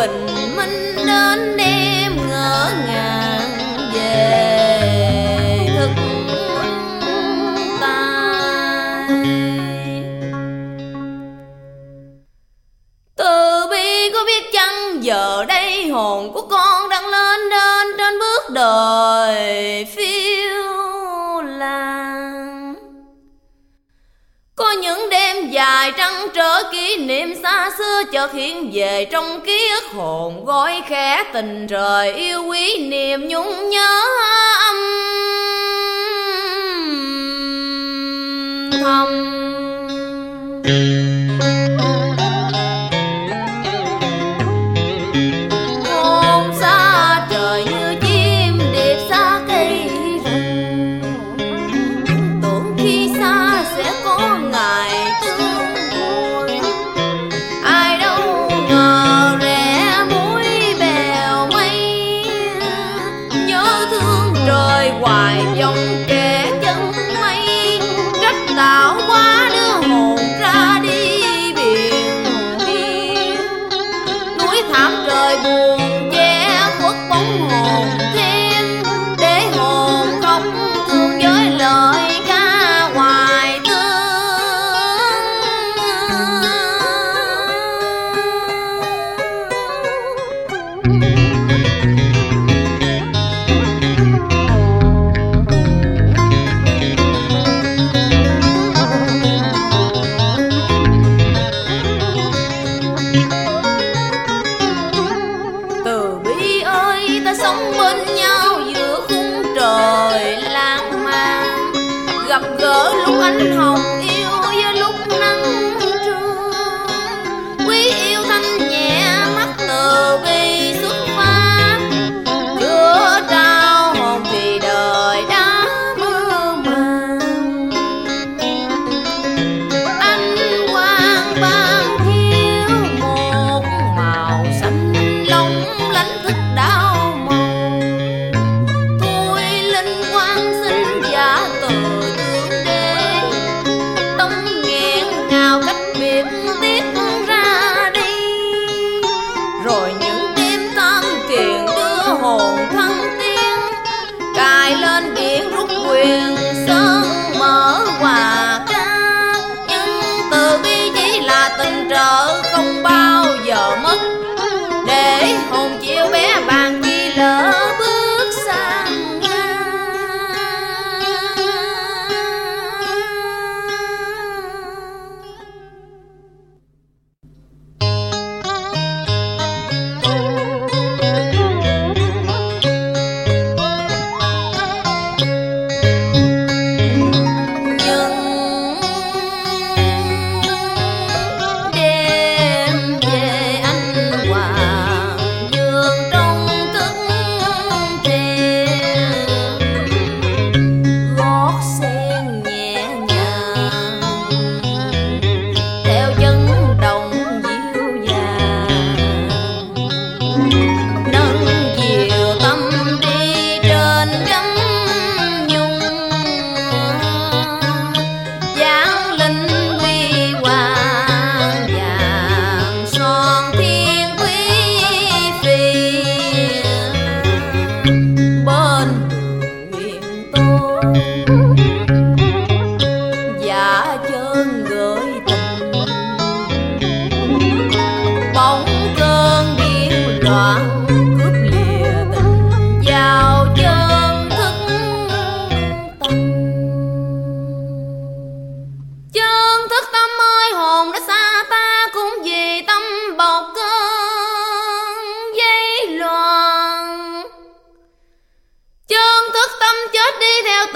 bình minh đến đêm ngỡ ngàng về thức tai từ bi có biết chăng giờ đây hồn của con đang lên đến trên bước đời phía dài trăng trở kỷ niệm xa xưa, chợt hiện về trong ký ức hồn gói khẽ tình trời yêu quý niềm nhung nhớ âm. Thầm. gặp gỡ lúc ánh hồng.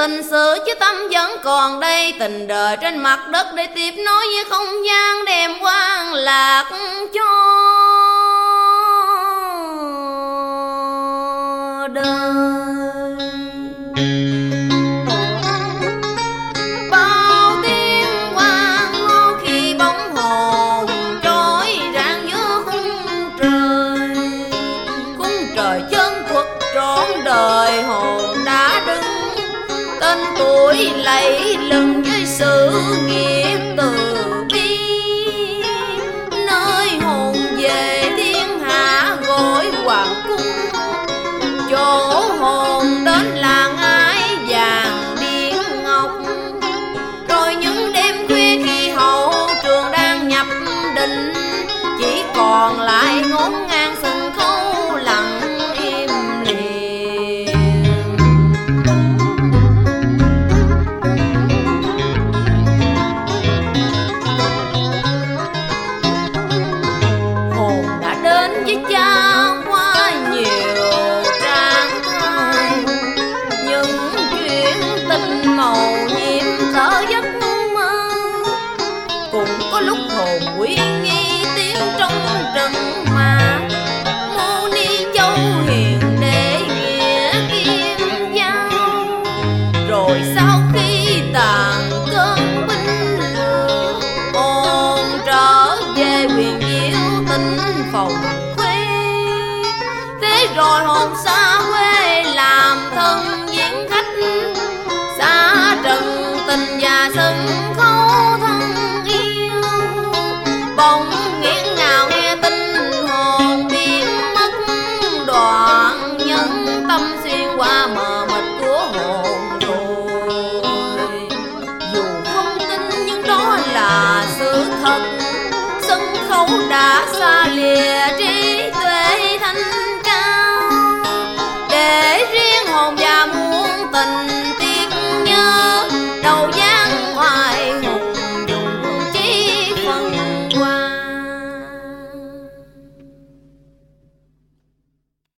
tình sự chứ tâm vẫn còn đây. Tình đời trên mặt đất để tiếp nối với không gitu rồi sau khi tàn cơn binh lửa ôn trở về quyền diệu tinh phòng khuê. Thế rồi hồn xa quê làm thân diễn khách, xa trần tình và sân khấu thân yêu. Bỗng nghiêng ngào nghe tin hồn biến mất, đoạn nhân tâm xuyên qua mờ đã xa lìa trên